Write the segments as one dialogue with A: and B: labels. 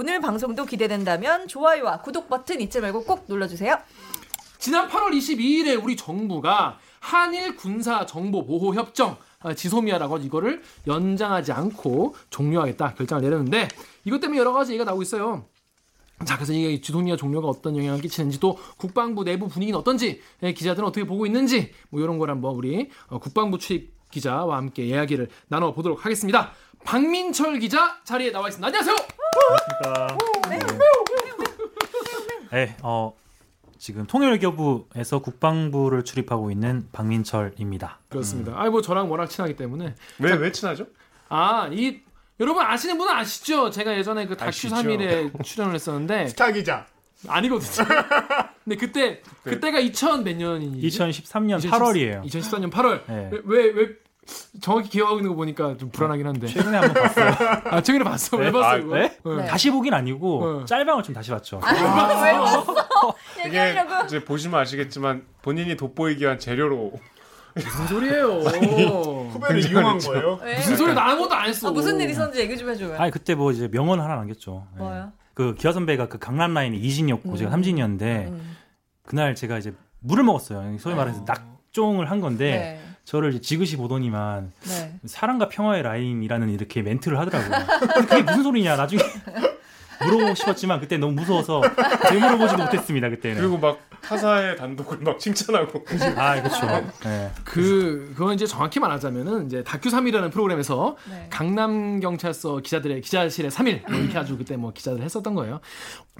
A: 오늘 방송도 기대된다면 좋아요와 구독 버튼 잊지 말고 꼭 눌러주세요.
B: 지난 8월 22일에 우리 정부가 한일 군사 정보 보호 협정 아, 지소미아라고. 이거를 연장하지 않고 종료하겠다 결정을 내렸는데 이것 때문에 여러 가지 얘기가 나오고 있어요. 자, 그래서 이게 지소미아 종료가 어떤 영향을 끼치는지 또 국방부 내부 분위기는 어떤지 예, 기자들은 어떻게 보고 있는지 뭐 이런 걸 한번 우리 어, 국방부 출입 기자와 함께 이야기를 나눠 보도록 하겠습니다. 박민철 기자 자리에 나와 있습니다. 안녕하세요.
C: 네, 어, 지금 통일외교부에서 국방부를 출입하고 있는 박민철입니다.
B: 그렇습니다. 아이 뭐 저랑 워낙 친하기 때문에
D: 왜, 왜 친하죠?
B: 아, 이 여러분 아시는 분은 아시죠? 제가 예전에 그 다큐
D: 아시죠.
B: 3일에 출연을 했었는데
D: 스타 기자.
B: 아니거든요. 근데 그때 그때가 2000 몇 년이지?
C: 2013년 8월이에요.
B: 2014년 8월.
C: 네.
B: 왜 왜 정확히 기억하고 있는 거 보니까 좀 불안하긴 한데.
C: 최근에 한번 봤어요.
B: 아, 최근에 봤어. 왜
C: 네?
B: 봤어
D: 아,
B: 이거?
C: 네?
B: 네.
C: 다시 보긴 아니고
B: 어.
C: 짤방을 좀 다시 봤죠.
A: 왜 왔어?
D: 이게
A: 얘기하려고.
D: 이제 보시면 아시겠지만 본인이 돋보이기 위한 재료로
B: 무슨 소리예요?
E: 후배를 이용한 거예요?
A: 왜?
B: 무슨 소리 나 아무것도 안 했어.
A: 아, 무슨 일 있었는지 얘기 좀 해줘요.
C: 아니 그때 뭐 이제 명언 하나 남겼죠. 네.
A: 뭐요?
C: 그 기아 선배가 그 강남 라인에 이진이었고 제가 삼진이었는데
A: 음.
C: 그날 제가 이제 물을 먹었어요. 소위 말해서 낙종을 한 건데
A: 네.
C: 저를 지그시 보더니만
A: 네.
C: 사랑과 평화의 라인이라는 이렇게 멘트를 하더라고요. 그게 무슨 소리냐 나중에 물어보고 싶었지만 그때 너무 무서워서 되물어보지도 못했습니다 그때는.
D: 그리고 막 타사의 단독을 막 칭찬하고
C: 아 그렇죠. 네.
B: 그 그건 이제 정확히 말하자면은 이제 다큐 3일이라는 프로그램에서
A: 네.
B: 강남 경찰서 기자들의 기자실의 3일 뭐 이렇게 아주 그때 뭐 기자들 했었던 거예요.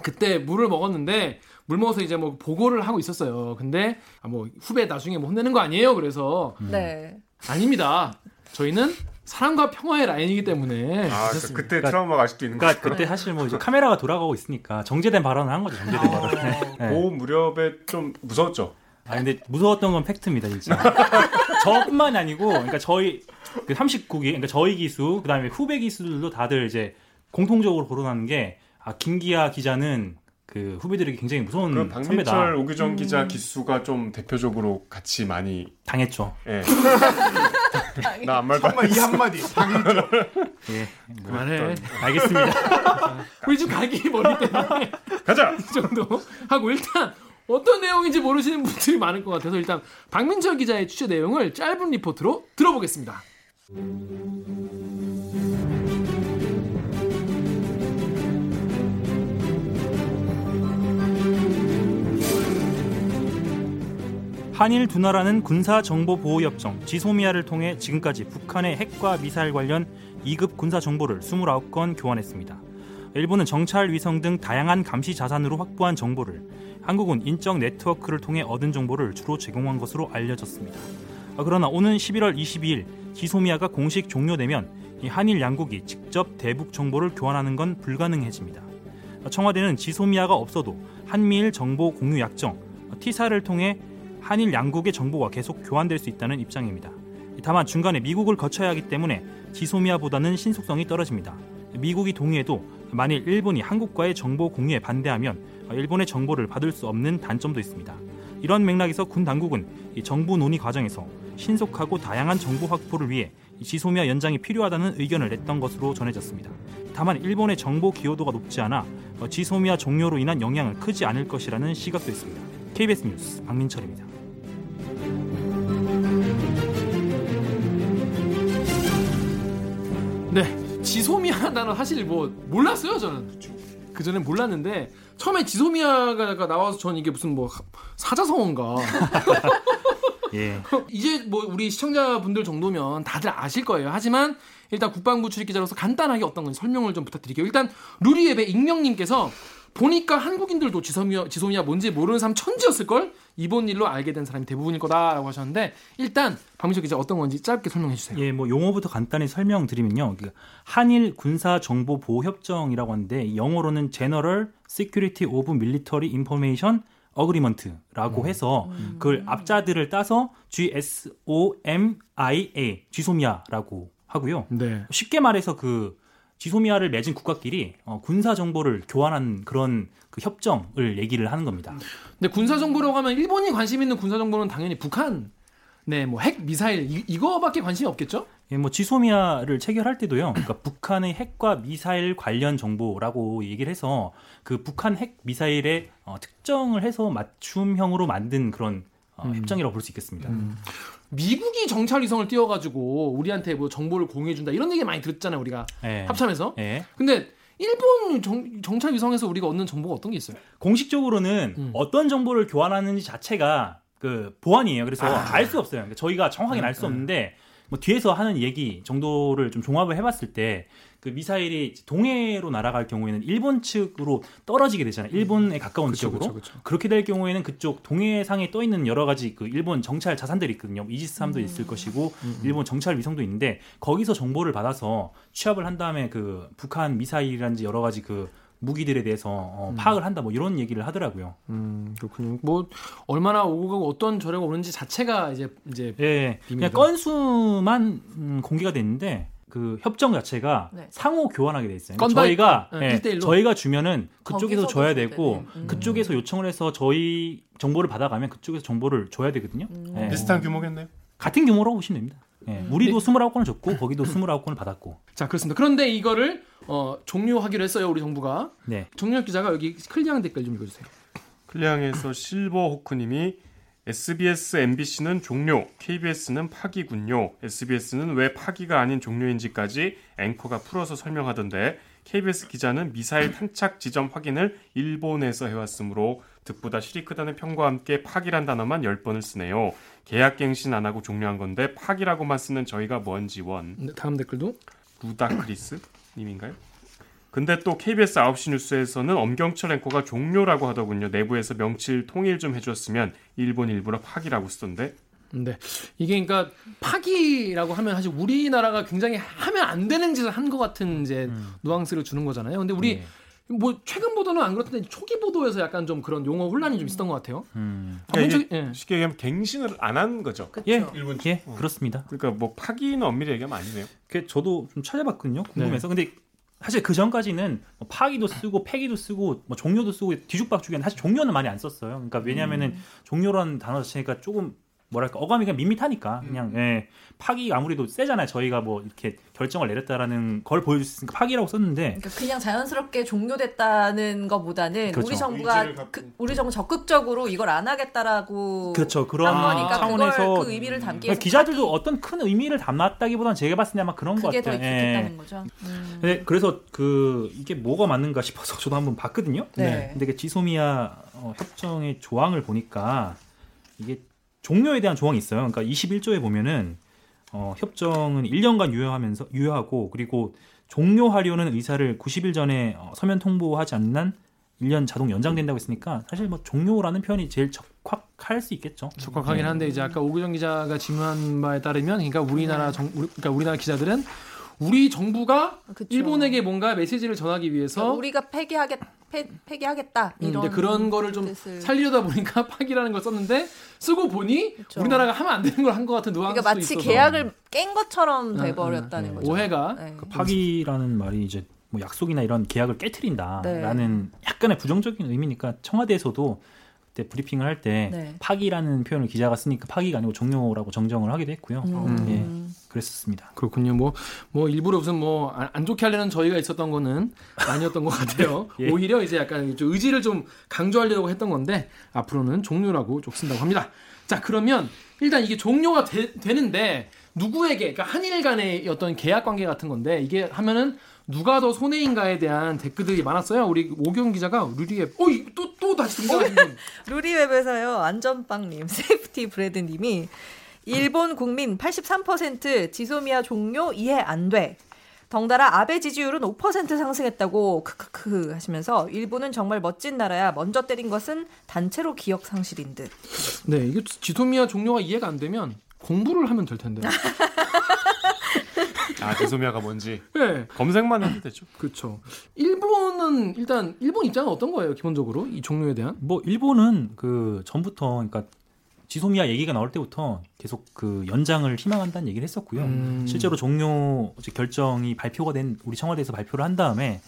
B: 그때 물을 먹었는데 물 먹어서 이제 뭐 보고를 하고 있었어요. 근데 아, 뭐 후배 나중에 뭐 혼내는 거 아니에요. 그래서
A: 네.
B: 아닙니다. 저희는 사랑과 평화의 라인이기 때문에
D: 아, 그. 그때
C: 그러니까-
D: 트라우마가 아직도 있는
C: 그러니까
D: 거죠.
C: 그때 사실 뭐 이제 카메라가 돌아가고 있으니까 정제된 발언을 한 거죠. 정제된 발언. 네.
D: 그 무렵에 좀 무서웠죠.
C: 아 근데 무서웠던 건 팩트입니다 진짜. 저뿐만이 아니고 그러니까 저희 그 39기 그러니까 저희 기수 그다음에 후배 기수들도 다들 이제 공통적으로 거론하는 게 아, 김기아 기자는 그 후배들에게 굉장히 무서운
D: 그럼
C: 선배다.
D: 박민철 오규정 기자 기수가 좀 대표적으로 같이 많이
C: 당했죠.
D: 예. 나 아무 말도 안
E: 정말 이 한마디. 당했죠.
C: 예.
B: 그만해.
C: 알겠습니다.
B: 우리 좀 갈기 머리 때문에
D: 가자.
B: 이 정도 하고 일단 어떤 내용인지 모르시는 분들이 많을 것 같아서 일단 박민철 기자의 취재 내용을 짧은 리포트로 들어보겠습니다.
C: 한일 두 나라는 군사 정보 보호 협정 지소미아를 통해 지금까지 북한의 핵과 미사일 관련 2급 군사 정보를 29건 교환했습니다. 일본은 정찰 위성 등 다양한 감시 자산으로 확보한 정보를 한국은 인적 네트워크를 통해 얻은 정보를 주로 제공한 것으로 알려졌습니다. 아, 그러나 오는 11월 22일 지소미아가 공식 종료되면 이 한일 양국이 직접 대북 정보를 교환하는 건 불가능해집니다. 아, 청와대는 지소미아가 없어도 한미일 정보 공유 약정 티사를 통해 한일 양국의 정보가 계속 교환될 수 있다는 입장입니다. 다만 중간에 미국을 거쳐야 하기 때문에 지소미아보다는 신속성이 떨어집니다. 미국이 동의해도 만일 일본이 한국과의 정보 공유에 반대하면 일본의 정보를 받을 수 없는 단점도 있습니다. 이런 맥락에서 군 당국은 이 정부 논의 과정에서 신속하고 다양한 정보 확보를 위해 이 지소미아 연장이 필요하다는 의견을 냈던 것으로 전해졌습니다. 다만 일본의 정보 기여도가 높지 않아 어, 지소미아 종료로 인한 영향은 크지 않을 것이라는 시각도 있습니다. KBS 뉴스 박민철입니다.
B: 네, 지소미아 나는 사실 뭐 몰랐어요 저는. 그 전에 몰랐는데 처음에 지소미아가 나와서 저는 이게 무슨 뭐 사자성어인가.
C: 예.
B: 이제 뭐 우리 시청자분들 정도면 다들 아실 거예요. 하지만 일단 국방부 출입 기자로서 간단하게 어떤 건지 설명을 좀 부탁드릴게요. 일단 루리앱의 익명님께서 보니까 한국인들도 지소미아, 지소미아 뭔지 모르는 사람 천지였을 걸 이번 일로 알게 된 사람이 대부분일 거다라고 하셨는데 일단 박민석 기자 어떤 건지 짧게 설명해 주세요.
C: 예, 뭐 용어부터 간단히 설명드리면요. 그 한일 군사 정보 보호 협정이라고 하는데 영어로는 General Security of Military Information 어그리먼트라고 해서 그걸 앞자들을 따서 GSOMIA 지소미아라고 하고요.
B: 네.
C: 쉽게 말해서 그 지소미아를 맺은 국가끼리 어, 군사 정보를 교환한 그런 그 협정을 얘기를 하는 겁니다.
B: 근데 군사 정보라고 하면 일본이 관심 있는 군사 정보는 당연히 북한 네, 뭐 핵 미사일 이, 이거밖에 관심이 없겠죠?
C: 예, 뭐 지소미아를 체결할 때도요. 그러니까 북한의 핵과 미사일 관련 정보라고 얘기를 해서 그 북한 핵 미사일의 어, 특정을 해서 맞춤형으로 만든 그런 어, 협정이라고 볼 수 있겠습니다.
B: 미국이 정찰 위성을 띄워가지고 우리한테 뭐 정보를 공유해준다 이런 얘기 많이 들었잖아요 우리가
C: 예.
B: 합참에서.
C: 예.
B: 근데 일본 정, 정찰 위성에서 우리가 얻는 정보가 어떤 게 있어요?
C: 공식적으로는
B: 음.
C: 어떤 정보를 교환하는지 자체가 그 보안이에요. 그래서 알수 없어요. 그러니까 저희가 정확하게는 알수 없는데 뭐 뒤에서 하는 얘기 정도를 좀 종합을 해봤을 때 그 미사일이 동해로 날아갈 경우에는 일본 측으로 떨어지게 되잖아요. 일본에 가까운 지역으로.
B: 그쵸, 그쵸.
C: 그렇게 될 경우에는 그쪽 동해상에 떠 있는 여러 가지 그 일본 정찰 자산들이 있거든요. 이지스함도 있을 것이고 일본 정찰 위성도 있는데 거기서 정보를 받아서 취합을 한 다음에 그 북한 미사일이란지 여러 가지 그 무기들에 대해서 어, 파악을 한다 뭐 이런 얘기를 하더라고요.
B: 음 그렇군요. 뭐 얼마나 오고 가고 어떤 저래가 오는지 자체가 이제 이제
C: 예, 그냥
B: 비밀이다.
C: 건수만 음, 공개가 됐는데 그 협정 자체가
A: 네.
C: 상호 교환하게 돼 있어요. 그러니까 저희가
B: 건. 네,
C: 예. 저희가 주면은 그쪽에서 줘야 되고.
A: 음.
C: 그쪽에서 요청을 해서 저희 정보를 받아가면 그쪽에서 정보를 줘야 되거든요.
A: 음.
C: 예.
D: 비슷한 규모겠네요.
C: 같은 규모라고 보시면 됩니다. 예,
A: 음.
C: 우리도 29건을 줬고 거기도 29건을 받았고.
B: 자 그렇습니다. 그런데 이거를 어, 종료하기로 했어요 우리 정부가.
C: 네.
B: 정유혁 기자가 여기 클리앙 댓글 좀 읽어주세요.
D: 클리앙에서 실버 호크님이 SBS, MBC는 종료, KBS는 파기군요. SBS는 왜 파기가 아닌 종료인지까지 앵커가 풀어서 설명하던데 KBS 기자는 미사일 탄착 지점 확인을 일본에서 해왔으므로 득보다 실이 크다는 평과 함께 파기란 단어만 10번을 쓰네요. 계약갱신 안 하고 종료한 건데 파기라고만 쓰는 저희가 뭔지 원.
B: 네, 다음 댓글도
D: 루다크리스 님인가요? 근데 또 KBS 9시 뉴스에서는 엄경철 앵커가 종료라고 하더군요. 내부에서 명칭 통일 좀 해줬으면 일본 일부러 파기라고 쓰던데.
B: 네. 이게 그러니까 파기라고 하면 사실 우리나라가 굉장히 하면 안 되는 짓을 한 것 같은 이제 뉘앙스를 주는 거잖아요. 근데 우리
C: 네.
B: 뭐 최근 보도는 안 그렇던데 초기 보도에서 약간 좀 그런 용어 혼란이 좀 있었던 것 같아요.
C: 음.
B: 아, 먼저,
D: 이게
B: 예.
D: 쉽게 얘기하면 갱신을 안 한 거죠.
A: 그쵸.
C: 예,
E: 일본
C: 예, 그렇습니다.
D: 그러니까 뭐 파기는 엄밀히 얘기하면 아니네요.
C: 그 저도 좀 찾아봤거든요.
B: 네.
C: 궁금해서. 근데 사실 그 전까지는 뭐 파기도 쓰고 폐기도 쓰고 뭐 종료도 쓰고 뒤죽박죽이었는데 사실 종료는 많이 안 썼어요. 그러니까 왜냐하면은
B: 음.
C: 종료라는 단어 자체가 조금 뭐랄까 어감이 그냥 밋밋하니까
B: 음.
C: 그냥 예, 파기 아무래도 세잖아요. 저희가 뭐 이렇게 결정을 내렸다라는 걸 보여줄 수 있으니까 파기라고 썼는데
A: 그러니까 그냥 자연스럽게 종료됐다는 것보다는
C: 그렇죠.
A: 우리 정부가. 그, 우리 정부 적극적으로 이걸 안 하겠다라고
C: 그렇죠
A: 한
C: 그런
A: 거니까
C: 차원에서
A: 그걸 그 의미를 담기 위해서
C: 기자들도
A: 파기,
C: 어떤 큰 의미를 담았다기보다는 제가 봤을 때 아마 그런 것
A: 그게 더
C: 같아요. 예.
A: 익숙했다는 거죠. 음.
C: 네, 그래서 그 이게 뭐가 맞는가 싶어서 저도 한번 봤거든요.
A: 네.
C: 근데 그 지소미아 어, 협정의 조항을 보니까 이게 종료에 대한 조항이 있어요. 그러니까 21조에 보면은 어, 협정은 1년간 유효하면서 유효하고 그리고 종료하려는 의사를 90일 전에 어, 서면 통보하지 않는 한 1년 자동 연장된다고 했으니까 사실 뭐 종료라는 표현이 제일 적확할 수 있겠죠.
B: 적확하긴 한데 이제 아까 오규정 기자가 질문한 바에 따르면 그러니까 우리나라 정 우리, 그러니까 우리나라 기자들은 우리 정부가
A: 그쵸.
B: 일본에게 뭔가 메시지를 전하기 위해서
A: 그러니까 우리가 폐기하겠 폐, 폐기하겠다
B: 음,
A: 이런
B: 근데 그런 거를 좀
A: 뜻을.
B: 살리려다 보니까 파기라는 걸 썼는데 쓰고 보니
A: 그쵸.
B: 우리나라가 하면 안 되는 걸 한 것 같은 누앙스도
A: 그러니까 마치
B: 있어서
A: 계약을 깬 것처럼
B: 음,
A: 돼버렸다는
B: 음,
A: 거죠.
B: 오해가
A: 네.
C: 그 파기라는 말이 이제 뭐 약속이나 이런 계약을 깨트린다라는
A: 네.
C: 약간의 부정적인 의미니까 청와대에서도 그때 브리핑을 할때
A: 네.
C: 파기라는 표현을 기자가 쓰니까 파기가 아니고 종료라고 정정을 하기도 했고요.
A: 음.
C: 예, 그랬었습니다.
B: 그렇군요. 뭐, 뭐, 일부러 무슨 뭐, 안, 안 좋게 하려는 저희가 있었던 거는 아니었던 것 같아요.
C: 예.
B: 오히려 이제 약간 좀 의지를 좀 강조하려고 했던 건데, 앞으로는 종료라고 좀 쓴다고 합니다. 자, 그러면 일단 이게 종료가 되, 되는데, 누구에게, 그러니까 한일 간의 어떤 계약 관계 같은 건데, 이게 하면은 누가 더 손해인가에 대한 댓글들이 많았어요. 우리 오경 기자가 루리에, 어이, 또, 또 다시 등장하신 분.
A: 루리웹에서요 안전빵님 Safety Bread님이 일본 국민 83% 지소미아 종료 이해 안 돼. 덩달아 아베 지지율은 5% 상승했다고 크크크 하시면서 일본은 정말 멋진 나라야. 먼저 때린 것은 단체로 기억 상실인 듯.
B: 네, 이게 지소미아 종료가 이해가 안 되면 공부를 하면 될 텐데.
D: 아 지소미아가 뭔지
B: 네,
D: 검색만 해도 되죠.
B: 그렇죠. 일본은 일단 일본 입장은 어떤 거예요? 기본적으로 이 종료에 대한?
C: 뭐 일본은 그 전부터 그러니까 지소미아 얘기가 나올 때부터 계속 그 연장을 희망한다는 얘기를 했었고요.
B: 음.
C: 실제로 종료 결정이 발표가 된 우리 청와대에서 발표를 한 다음에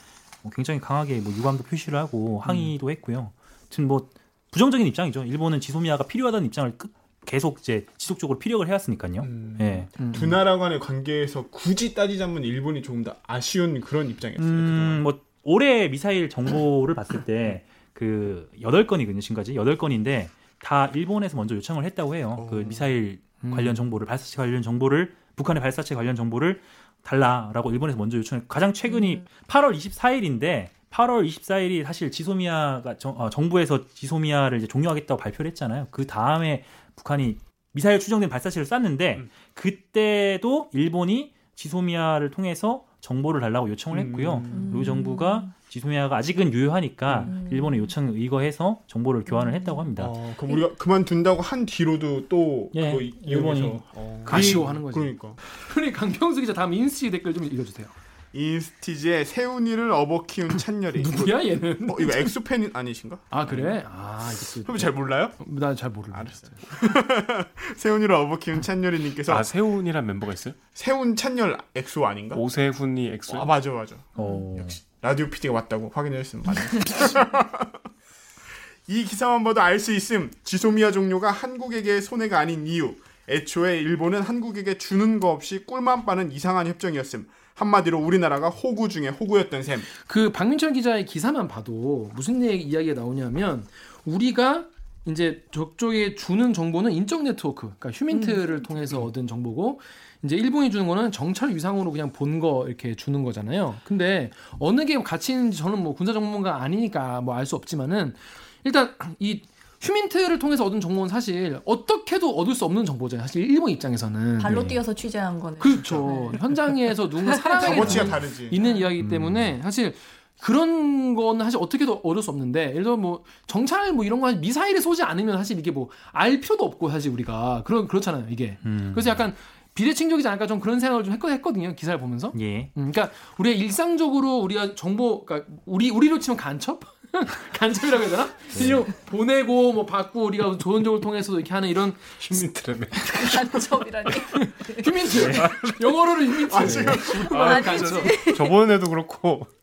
C: 뭐 굉장히 강하게 뭐 유감도 표시를 하고 항의도 했고요. 아무튼 뭐 부정적인 입장이죠. 일본은 지소미아가 필요하다는 입장을 끝- 계속 이제 지속적으로 피력을 해왔으니까요.
E: 음.
C: 예.
B: 음.
E: 두 나라 간의 관계에서 굳이 따지자면 일본이 조금 더 아쉬운 그런 입장이었어요.
C: 음. 뭐 올해 미사일 정보를 봤을 때 그 여덟 건이거든요, 지금까지 여덟 건인데 다 일본에서 먼저 요청을 했다고 해요. 그 미사일
B: 음.
C: 관련 정보를 발사체 관련 정보를 북한의 발사체 관련 정보를 달라라고 일본에서 먼저 요청했고 가장 최근이 8월 24일인데 8월 24일이 사실 지소미아가 정, 어, 정부에서 지소미아를 이제 종료하겠다고 발표를 했잖아요. 그 다음에 북한이 미사일 추정된 발사체를 쐈는데 그때도 일본이 지소미아를 통해서 정보를 달라고 요청을 했고요.
E: 음.
C: 그리고 정부가 지소미아가 아직은 유효하니까 일본의 요청에 의거해서 정보를 교환을 했다고 합니다.
E: 어, 그럼 우리가 그만둔다고 한 뒤로도 또
C: 예,
E: 그거 이-
C: 일본이
E: 어.
B: 아쉬워하는 거지.
E: 그러니까
B: 우리 강병수 기자 다음 인스티 댓글 좀 읽어주세요.
E: 인스티즈의 세훈이를 업어 키운 찬열이
B: 누구야 얘는?
E: 어, 이거 엑소팬 아니신가?
B: 아 그래? 아 이것도
E: 그럼 잘 몰라요?
B: 나잘 모르.
E: 알았어요. 세훈이를 업어 키운 찬열이님께서
D: 아 세훈이란 멤버가 있어요?
E: 세훈 찬열 엑소 아닌가?
D: 오세훈이 엑소.
E: 아 맞아 맞아.
C: 어,
E: 라디오 PD가 맞다고 확인했으면 맞네. 이 기사만 봐도 알 수 있음. 지소미아 종료가 한국에게 손해가 아닌 이유. 애초에 일본은 한국에게 주는 거 없이 꿀만 빠는 이상한 협정이었음. 한마디로 우리나라가 호구 중에 호구였던 셈.
B: 그 박민철 기자의 기사만 봐도 무슨 이야기가 나오냐면 우리가 이제 저쪽에 주는 정보는 인적 네트워크, 그러니까 휴민트를 통해서 얻은 정보고 이제 일본이 주는 거는 정찰 위상으로 그냥 본 거 이렇게 주는 거잖아요. 근데 어느 게 가치 있는지 저는 뭐 군사 전문가 아니니까 뭐 알 수 없지만은 일단 이 휴민트를 통해서 얻은 정보는 사실 어떻게도 얻을 수 없는 정보잖아요. 사실 일본 입장에서는
A: 발로
C: 네.
A: 뛰어서 취재한 거는
B: 그렇죠. 현장에서 누군가
E: 다르지.
B: 있는 이야기이기 때문에 사실 그런 거는 사실 어떻게도 얻을 수 없는데 예를 들어 뭐 정찰 뭐 이런 거 미사일을 쏘지 않으면 사실 이게 뭐 알 필요도 없고 사실 우리가 그런 그렇잖아요 이게
C: 음.
B: 그래서 약간 비대칭적이지 않을까 좀 그런 생각을 좀 했거- 했거든요 기사를 보면서
C: 예.
B: 음, 그러니까 우리가 일상적으로 우리가 정보 그러니까 우리 우리로 치면 간첩 간첩이라고 해야 되나? 이런 보내고 뭐 받고 우리가 좋은 쪽을 통해서 이렇게 하는 이런
D: 휴민트라며.
A: 간첩이라니.
B: 휴민트. 영어로는 휴민트. 아, 간첩
D: 저번에도 그렇고. 기-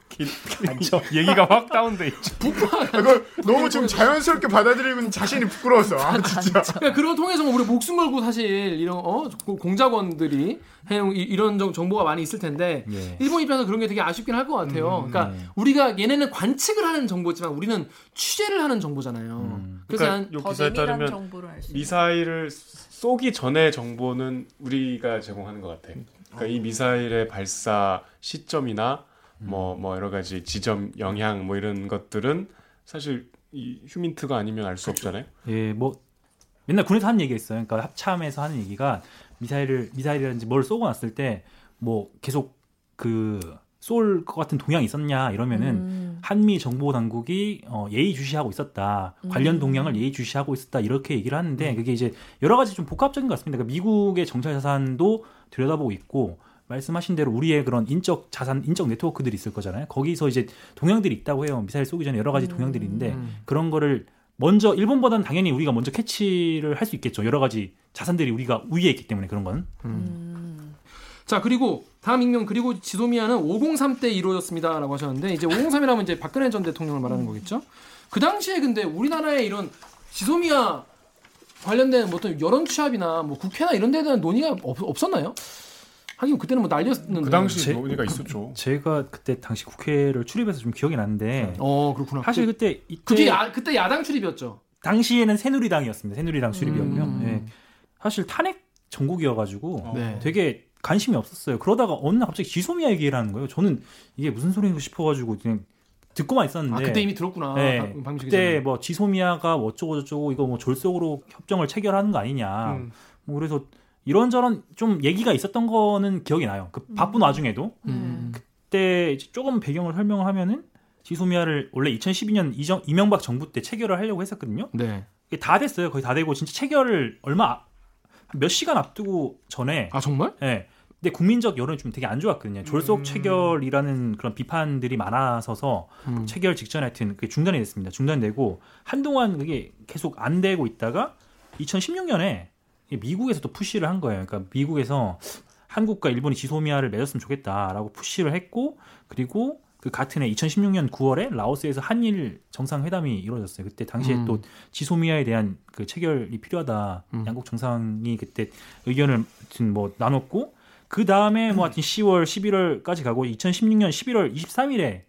D: 얘기가 확 다운돼 있죠.
E: 이거 너무 지금 자연스럽게 받아들이고 자신이 부끄러워서. 아 진짜.
B: 그러니까 그런 통해서 뭐 우리 목숨 걸고 사실 이런 어 공작원들이 이- 이런 정- 정보가 많이 있을 텐데
C: 예.
B: 일본 입장에서 그런 게 되게 아쉽긴 할 것 같아요. 그러니까 우리가 얘네는 관측을 하는 정보지만 우리는 취재를 하는 정보잖아요. 그래서
D: 그러니까 기사에 따르면. 미사일을 쏘기 전에 정보는 우리가 제공하는 것 같아. 그러니까 이 미사일의 발사 시점이나 뭐뭐 여러 가지 지점 영향 뭐 이런 것들은 사실 이 휴민트가 아니면 알 수 없잖아요.
C: 예, 뭐 맨날 군에서 하는 얘기가 있어요. 그러니까 합참에서 하는 얘기가 미사일을 미사일이라든지 뭘 쏘고 났을 때 뭐 계속 그 쏠 것 같은 동향이 있었냐 이러면은
A: 음.
C: 한미 정보 당국이 어, 예의 주시하고 있었다. 관련 동향을 예의 주시하고 있었다. 이렇게 얘기를 하는데 그게 이제 여러 가지 좀 복합적인 것 같습니다. 그러니까 미국의 정찰 자산도 들여다보고 있고 말씀하신 대로 우리의 그런 인적 자산, 인적 네트워크들이 있을 거잖아요. 거기서 이제 동향들이 있다고 해요. 미사일 쏘기 전에 여러 가지 동향들이 있는데
B: 음.
C: 그런 거를 먼저 일본보다는 당연히 우리가 먼저 캐치를 할 수 있겠죠. 여러 가지 자산들이 우리가 우위에 있기 때문에 그런 건.
B: 자 그리고 다음 익명 그리고 지소미아는 503 때 이루어졌습니다라고 하셨는데 이제 503이라면 이제 박근혜 전 대통령을 말하는 거겠죠. 그 당시에 근데 우리나라의 이런 지소미아 관련된 뭐 어떤 여론 취합이나 뭐 국회나 이런 데에 대한 논의가 없, 없었나요? 하긴 그때는 뭐 난리였는데.
D: 그 당시
C: 제-
D: 논의가 있었죠.
C: 제가 그때 당시 국회를 출입해서 좀 기억이 나는데
B: 어 그렇구나.
C: 사실 그때 이때
B: 그게 야, 그때 야당 출입이었죠.
C: 당시에는 새누리당이었습니다. 새누리당 출입이었고요.
B: 음.
C: 예. 사실 탄핵 전국이어가지고
B: 네.
C: 되게 관심이 없었어요. 그러다가 어느 날 갑자기 지소미아 얘기를 하는 거예요. 저는 이게 무슨 소리인가 싶어가지고 그냥 듣고만 있었는데.
B: 아 그때 이미 들었구나.
C: 네. 그때. 뭐 지소미아가 뭐 어쩌고 저쩌고 이거 뭐 졸속으로 협정을 체결하는 거 아니냐.
E: 음.
C: 뭐 그래서 이런저런 좀 얘기가 있었던 거는 기억이 나요. 그 바쁜 와중에도
B: 음.
C: 그때 이제 조금 배경을 설명을 하면은 지소미아를 원래 2012년 이정, 이명박 정부 때 체결을 하려고 했었거든요.
B: 네.
C: 이게 다 됐어요. 거의 다 되고 진짜 체결을 얼마 몇 시간 앞두고 전에
B: 아 정말?
C: 예. 근데 국민적 여론이 좀 되게 안 좋았거든요. 졸속
E: 음.
C: 체결이라는 그런 비판들이 많아서서
B: 음.
C: 체결 직전에 하여튼 그게 중단이 됐습니다. 중단되고 한동안 그게 계속 안 되고 있다가 2016년에 미국에서 또 푸시를 한 거예요. 그러니까 미국에서 한국과 일본이 지소미아를 맺었으면 좋겠다라고 푸시를 했고 그리고 그 같은 해 2016년 9월에 라오스에서 한일 정상회담이 이루어졌어요. 그때 당시에
B: 음.
C: 또 지소미아에 대한 그 체결이 필요하다.
B: 음.
C: 양국 정상이 그때 의견을 뭐 나눴고 그 다음에 뭐 하여튼 10월, 11월까지 가고 2016년 11월 23일에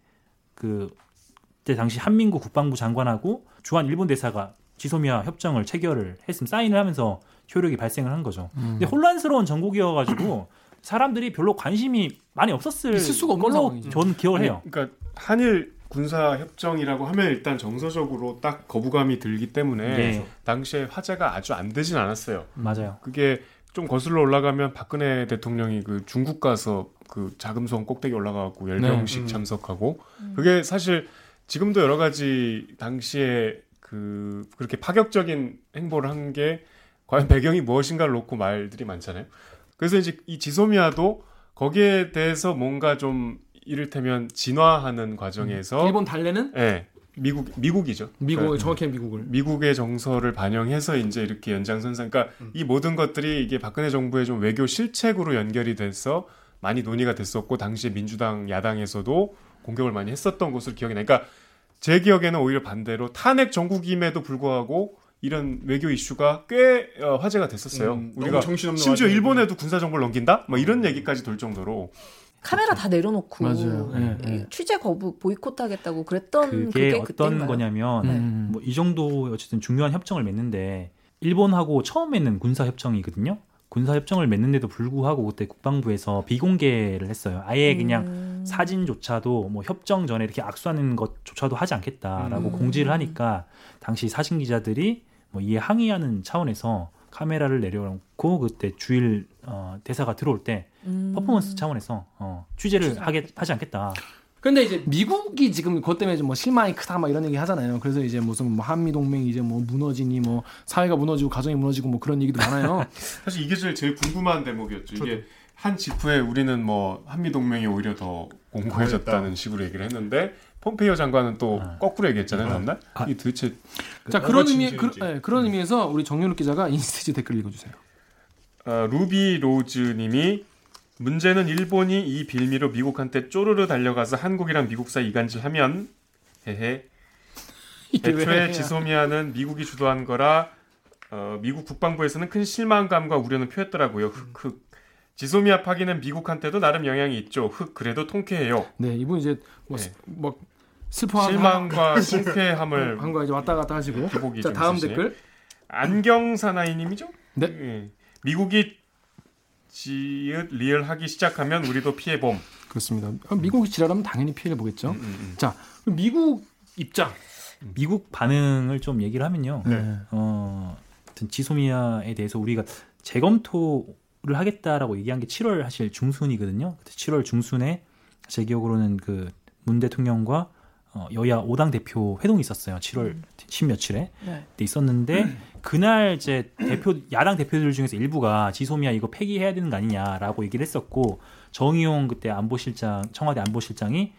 C: 그 그때 당시 한민구 국방부 장관하고 주한 일본 대사가 지소미아 협정을 체결을 했음 사인을 하면서 효력이 발생을 한 거죠.
B: 음.
C: 근데 혼란스러운 전국이어가지고 사람들이 별로 관심이 많이 없었을
B: 있을 수가 없는
C: 걸로
B: 상황이죠.
C: 저는 기억을 해요.
D: 그러니까 한일 군사 협정이라고 하면 일단 정서적으로 딱 거부감이 들기 때문에
C: 네.
D: 당시에 화제가 아주 안 되진 않았어요.
C: 맞아요.
D: 그게 좀 거슬러 올라가면 박근혜 대통령이 그 중국 가서 그 자금성 꼭대기 올라가고 열병식
E: 네. 음.
D: 참석하고 그게 사실 지금도 여러 가지 당시에 그 그렇게 파격적인 행보를 한게 과연 배경이 무엇인가를 놓고 말들이 많잖아요. 그래서 이제 이 지소미아도 거기에 대해서 뭔가 좀 이를테면 진화하는 과정에서
B: 일본 달래는
D: 예, 미국 미국이죠.
B: 미국
D: 그러니까
B: 정확히 미국을
D: 미국의 정서를 반영해서 이제 이렇게 연장선상, 그러니까 이 모든 것들이 이게 박근혜 정부의 좀 외교 실책으로 연결이 돼서 많이 논의가 됐었고 당시에 민주당 야당에서도 공격을 많이 했었던 것으로 기억이 나. 그러니까 제 기억에는 오히려 반대로 탄핵 정국임에도 불구하고 이런 외교 이슈가 꽤 어, 화제가 됐었어요.
E: 음,
D: 우리가 심지어. 일본에도 군사 정보를 넘긴다? 뭐 이런 얘기까지 돌 정도로
A: 카메라 다 내려놓고
B: 맞아요. 예,
A: 예,
B: 예.
A: 취재 거부 보이콧하겠다고 그랬던
C: 그게,
A: 그게,
C: 어떤
A: 그때인가요?
C: 거냐면
A: 네.
B: 음.
C: 뭐이 정도 어쨌든 중요한 협정을 맺는데 일본하고 처음 맺는 군사 협정이거든요. 군사 협정을 맺는데도 불구하고 그때 국방부에서 비공개를 했어요. 아예 그냥
A: 음.
C: 사진조차도 뭐 협정 전에 이렇게 악수하는 것조차도 하지 않겠다라고
A: 음.
C: 공지를 하니까 당시 사진 기자들이 뭐 이에 항의하는 차원에서 카메라를 내려놓고 그때 주일 어, 대사가 들어올 때
A: 음.
C: 퍼포먼스 차원에서 어, 취재를 하게 하지 않겠다.
B: 근데 이제 미국이 지금 그것 때문에 좀 뭐 실망이 크다 막 이런 얘기 하잖아요. 그래서 이제 무슨 뭐 한미 동맹 이제 뭐 무너지니 뭐 사회가 무너지고 가정이 무너지고 뭐 그런 얘기도 많아요.
D: 사실 이게 제일, 제일 궁금한 대목이었죠. 이게 한 직후에 우리는 뭐 한미 동맹이 오히려 더 공고해졌다는 식으로 얘기를 했는데 폼페이오 장관은 또
C: 아.
D: 거꾸로 얘기했잖아요. 다음날
C: 아.
D: 이 도대체
B: 자
D: 뭐가
B: 그런 의미 그. 네, 그런 의미에서 우리 정윤욱 기자가 인스티지 댓글 읽어주세요.
D: 어, 루비 로즈님이 문제는 일본이 이 빌미로 미국한테 쪼르르 달려가서 한국이랑 미국 사이 이간질하면 헤헤 애초에 지소미아는 미국이 주도한 거라 어, 미국 국방부에서는 큰 실망감과 우려는 표했더라고요. 흑흑 지소미아 파기는 미국한테도 나름 영향이 있죠. 흑 그래도 통쾌해요.
B: 네 이분 이제 뭐,
D: 네.
B: 스- 뭐 슬퍼한
D: 실망과 통쾌함을
B: 한거 이제 왔다 갔다 하시고
D: 기복이 자좀
B: 다음
D: 있으시네요.
B: 댓글
D: 안경 사나이님이죠?
B: 네.
D: 예. 미국이 지읒 리얼하기 시작하면 우리도 피해 봄.
B: 그렇습니다. 미국이 지랄하면 당연히 피해를 보겠죠.
D: 음, 음, 음.
B: 자 그럼 미국 입장.
C: 미국 반응을 좀 얘기를 하면요.
B: 네.
C: 어, 지소미아에 대해서 우리가 재검토 를 하겠다라고 얘기한 게 7월 사실 중순이거든요. 그때 7월 중순에 제 기억으로는 그 문 대통령과 어, 여야 5당 대표 회동이 있었어요. 7월 10 며칠에
A: 네.
C: 때 있었는데 그날 이제 대표 야당 대표들 중에서 일부가 지소미아 이거 폐기해야 되는 거 아니냐라고 얘기를 했었고 정의용 그때 안보실장 청와대 안보실장이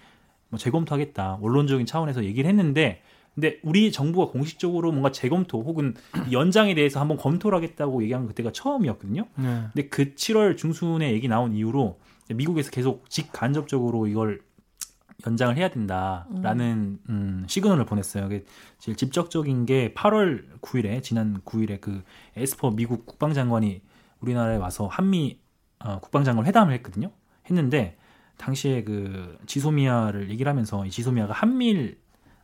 C: 뭐 재검토하겠다 원론적인 차원에서 얘기를 했는데 근데 우리 정부가 공식적으로 뭔가 재검토 혹은 연장에 대해서 한번 검토를 하겠다고 얘기한 그때가 처음이었거든요.
B: 네.
C: 근데 그 7월 중순에 얘기 나온 이후로 미국에서 계속 직간접적으로 이걸 연장을 해야 된다라는 음, 시그널을 보냈어요. 제일 직접적인 게 8월 9일에 지난 9일에 그 에스퍼 미국 국방장관이 우리나라에 와서 한미 어, 국방장관 회담을 했거든요. 했는데 당시에 그 지소미아를 얘기를 하면서 이 지소미아가 한미일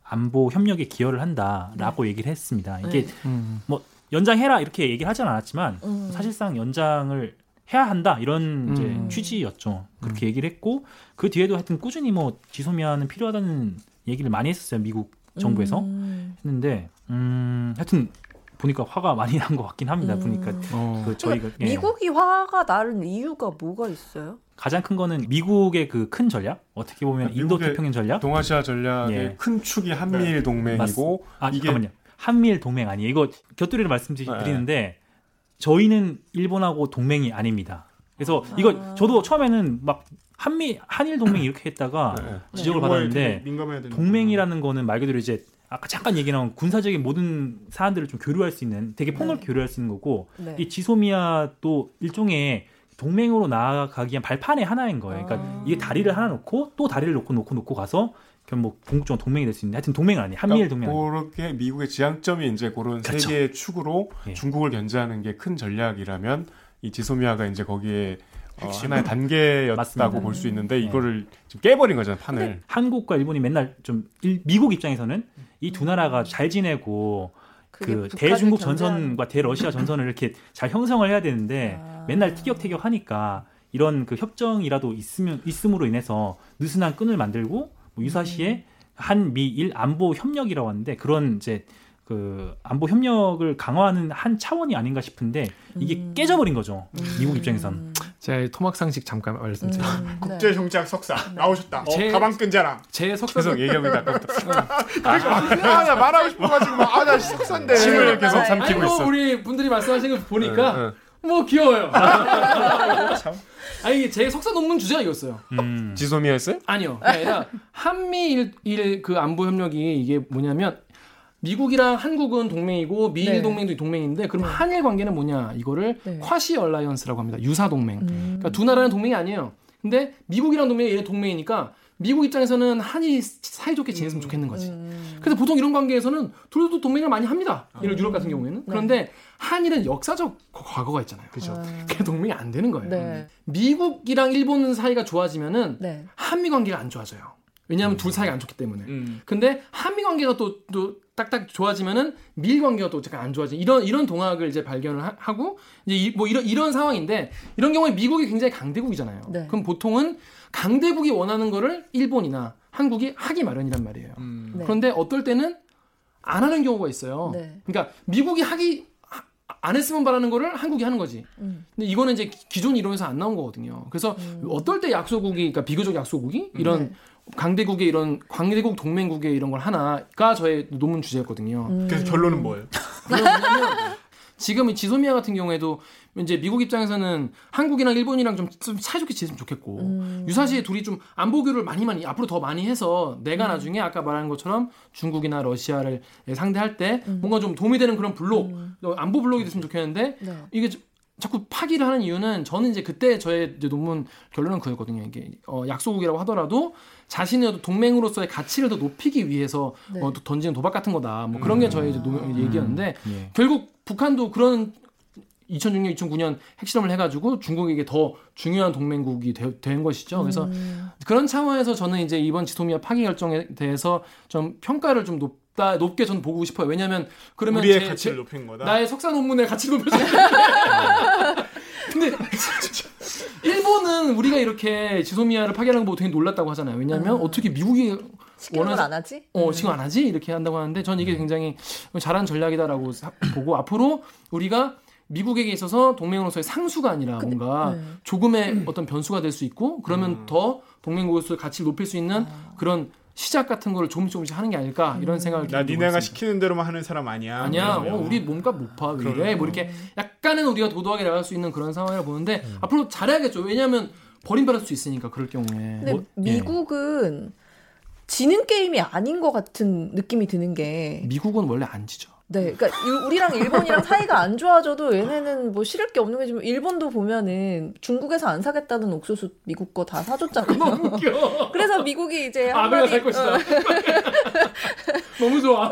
C: 안보 협력에 기여를 한다라고 얘기를 했습니다. 이게
A: 네.
B: 음.
C: 뭐 연장해라 이렇게 얘기를 하진 않았지만
A: 음.
C: 사실상 연장을 해야 한다 이런 이제
B: 음.
C: 취지였죠. 그렇게 얘기를 했고 그 뒤에도 하여튼 꾸준히 뭐 지소미아는 필요하다는 얘기를 많이 했었어요. 미국 정부에서
A: 음.
C: 했는데 음 하여튼 보니까 화가 많이 난 것 같긴 합니다.
A: 음.
C: 보니까
B: 어.
C: 그 저희가 예.
A: 미국이 화가 나는 이유가 뭐가 있어요?
C: 가장 큰 거는 미국의 그 큰 전략 어떻게 보면 인도
D: 미국의
C: 태평양 전략
D: 동아시아 전략의
C: 예.
D: 큰 축이 한미일 동맹이고
C: 아
D: 이게
C: 잠깐만요. 한미일 동맹 아니에요. 이거 곁들이를 말씀드리는데 저희는 일본하고 동맹이 아닙니다. 그래서 이거 저도 처음에는 막 한미 한일 동맹 이렇게 했다가
D: 네.
C: 지적을
E: 이거에
C: 받았는데 동맹이라는 거는 말 그대로 이제 아까 잠깐 얘기 나온 군사적인 모든 사안들을 좀 교류할 수 있는 되게 폭넓게 교류할 수 있는 거고
A: 네.
C: 이 지소미아도 일종의 동맹으로 나아가기 위한 발판의 하나인 거예요. 그러니까
A: 아.
C: 이게 다리를 하나 놓고 또 다리를 놓고 놓고 놓고 가서 그럼 뭐 궁극적으로 동맹이 될 수 있는데 하여튼 동맹은 아니에요. 한미일 동맹. 아니에요.
D: 그렇게 미국의 지향점이 이제 그런 세
C: 그렇죠.
D: 개의 축으로
C: 예.
D: 중국을 견제하는 게 큰 전략이라면 이 지소미아가 이제 거기에 어, 하나의 단계였다고. 볼 수 있는데
C: 네.
D: 이거를 지금 깨버린 거잖아요 판을.
C: 한국과 일본이 맨날 좀 일- 미국 입장에서는 이 두 나라가 잘 지내고
A: 그
C: 대중국 전선과 대러시아 전선을 이렇게 잘 형성을 해야 되는데
A: 아.
C: 맨날 티격태격 하니까 이런 그 협정이라도 있으면 있음으로 인해서 느슨한 끈을 만들고 뭐 유사시에 한미일 안보 협력이라고 하는데 그런 이제 그 안보 협력을 강화하는 한 차원이 아닌가 싶은데 이게
A: 음.
C: 깨져버린 거죠. 미국 입장에선
B: 제 토막상식 잠깐 말씀드려요.
A: 음, 네.
E: 국제 정치학 석사 나오셨다.
B: 제-
E: 어, 가방 끈 자랑.
B: 제 석사
D: 계속 얘기하고 있다 아까부터
E: 아, 나 말하고 싶어가지고 막, 아, 나 석사인데.
D: 침을 계속
A: 네.
D: 삼키고
B: 아이고
D: 있어.
B: 우리 분들이 말씀하시는 거 보니까
D: 응, 응.
B: 뭐 귀여워요.
E: 참.
B: 아니 제 석사 논문 주제가 이거였어요.
C: 음.
D: 지소미아였어요?
B: 아니요. 아니라 한미일 일그 안보 협력이 이게 뭐냐면 미국이랑 한국은 동맹이고 미일
A: 네.
B: 동맹도 동맹인데 그럼 한일 관계는 뭐냐 이거를
A: 네.
B: quasi alliance라고 합니다. 유사 동맹.
A: 음.
B: 그러니까 두 나라는 동맹이 아니에요. 근데 미국이랑 동맹이 얘네 동맹이니까 미국 입장에서는 한이 사이좋게 지냈으면 좋겠는 거지.
A: 음.
B: 그래서 보통 이런 관계에서는 둘도 동맹을 많이 합니다. 예를 유럽 같은 경우에는. 그런데 한일은 역사적 과거가 있잖아요. 그죠? 그게 동맹이 안 되는 거예요.
A: 네.
B: 미국이랑 일본 사이가 좋아지면은
A: 네.
B: 한미 관계가 안 좋아져요. 왜냐하면 둘 사이가 안 좋기 때문에.
E: 음.
B: 근데 한미 관계가 또, 또 딱딱 좋아지면은 미일 관계가 또 잠깐 안 좋아지. 이런 이런 동학을 이제 발견을 하, 하고 이제 이, 뭐 이런 이런 상황인데 이런 경우에 미국이 굉장히 강대국이잖아요.
A: 네.
B: 그럼 보통은 강대국이 원하는 거를 일본이나 한국이 하기 마련이란 말이에요.
E: 음.
A: 네.
B: 그런데 어떨 때는 안 하는 경우가 있어요.
A: 네.
B: 그러니까 미국이 하기 하- 안 했으면 바라는 거를 한국이 하는 거지.
A: 음.
B: 근데 이거는 이제 기존 이론에서 안 나온 거거든요. 그래서 어떨 때 약소국이, 그러니까 비교적 약소국이 이런
A: 네.
B: 강대국의 이런 강대국 동맹국의 이런 걸 하나가 저의 논문 주제였거든요.
A: 음.
E: 그래서 결론은 뭐예요?
B: 지금 이 지소미아 같은 경우에도 이제 미국 입장에서는 한국이랑 일본이랑 좀, 좀 사이좋게 지냈으면 좋겠고
A: 음.
B: 유사시에 둘이 좀 안보 교류를 많이 많이 앞으로 더 많이 해서 내가
A: 음.
B: 나중에 아까 말한 것처럼 중국이나 러시아를 상대할 때
A: 음.
B: 뭔가 좀 도움이 되는 그런 블록 어, 안보 블록이 됐으면 좋겠는데
A: 네.
B: 이게 자- 자꾸 파기를 하는 이유는 저는 이제 그때 저의 이제 논문 결론은 그였거든요. 이게 어, 약소국이라고 하더라도 자신의 동맹으로서의 가치를 더 높이기 위해서
A: 네.
B: 어, 또 던지는 도박 같은 거다. 뭐 그런 게 저의 이제 논- 얘기였는데
C: 예.
B: 결국 북한도 그런 2006년, 2009년 핵실험을 해가지고 중국에게 더 중요한 동맹국이 되, 된 것이죠. 그래서
A: 음.
B: 그런 차원에서 저는 이제 이번 지소미아 파기 결정에 대해서 좀 평가를 좀 높 다 높게 저는 보고 싶어요. 왜냐하면 그러면
E: 우리의
B: 제-
E: 가치를
B: 제-
E: 높인 거다.
B: 나의 석사 논문의 가치를 높여줘. 근데 일본은 우리가 이렇게 지소미아를 파기하는 거 보고 되게 놀랐다고 하잖아요. 왜냐하면
A: 음.
B: 어떻게 미국이 원하지-
A: 안 하지?
B: 어, 지금 안 하지? 이렇게 한다고 하는데 저는 이게 굉장히 잘한 전략이다라고 사- 보고 앞으로 우리가 미국에게 있어서 동맹으로서의 상수가 아니라 뭔가
A: 네.
B: 조금의 어떤 변수가 될 수 있고 그러면
E: 음.
B: 더 동맹국으로서의 가치를 높일 수 있는
A: 아.
B: 그런 시작 같은 거를 조금씩 조금씩 하는 게 아닐까 이런 생각을 나좀
E: 니네가. 시키는 대로만 하는 사람 아니야.
B: 아니야. 어, 우리 몸값. 왜 이래? 뭐 이렇게 약간은 우리가 도도하게 나갈 수 있는 그런 상황이라 보는데 앞으로 잘해야겠죠. 왜냐하면 버림받을 수 있으니까 그럴 경우에.
A: 근데
B: 뭐, 예.
A: 미국은 지는 게임이 아닌 것 같은 느낌이 드는 게
B: 미국은 원래 안 지죠.
A: 네, 그러니까 이- 우리랑 일본이랑 사이가 안 좋아져도 얘네는 뭐 싫을 게 없는 거지만 일본도 보면은 중국에서 안 사겠다는 옥수수 미국 거 다 사줬잖아요.
B: 너무 웃겨.
A: 그래서 미국이 이제
B: 아베가 살 것이다.
A: 어,
B: 너무 좋아.